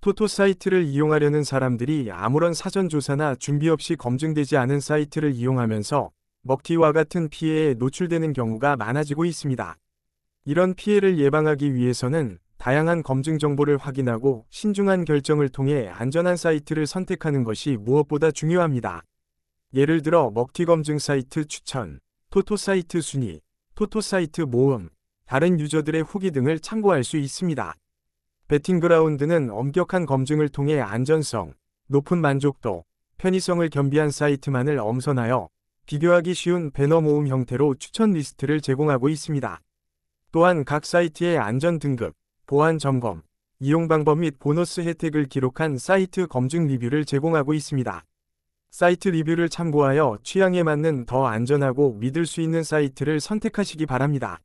토토 사이트를 이용하려는 사람들이 아무런 사전 조사나 준비 없이 검증되지 않은 사이트를 이용하면서 먹튀와 같은 피해에 노출되는 경우가 많아지고 있습니다. 이런 피해를 예방하기 위해서는 다양한 검증 정보를 확인하고 신중한 결정을 통해 안전한 사이트를 선택하는 것이 무엇보다 중요합니다. 예를 들어 먹튀 검증 사이트 추천, 토토 사이트 순위, 토토 사이트 모음, 다른 유저들의 후기 등을 참고할 수 있습니다. 베팅그라운드는 엄격한 검증을 통해 안전성, 높은 만족도, 편의성을 겸비한 사이트만을 엄선하여 비교하기 쉬운 배너 모음 형태로 추천 리스트를 제공하고 있습니다. 또한 각 사이트의 안전 등급, 보안 점검, 이용 방법 및 보너스 혜택을 기록한 사이트 검증 리뷰를 제공하고 있습니다. 사이트 리뷰를 참고하여 취향에 맞는 더 안전하고 믿을 수 있는 사이트를 선택하시기 바랍니다.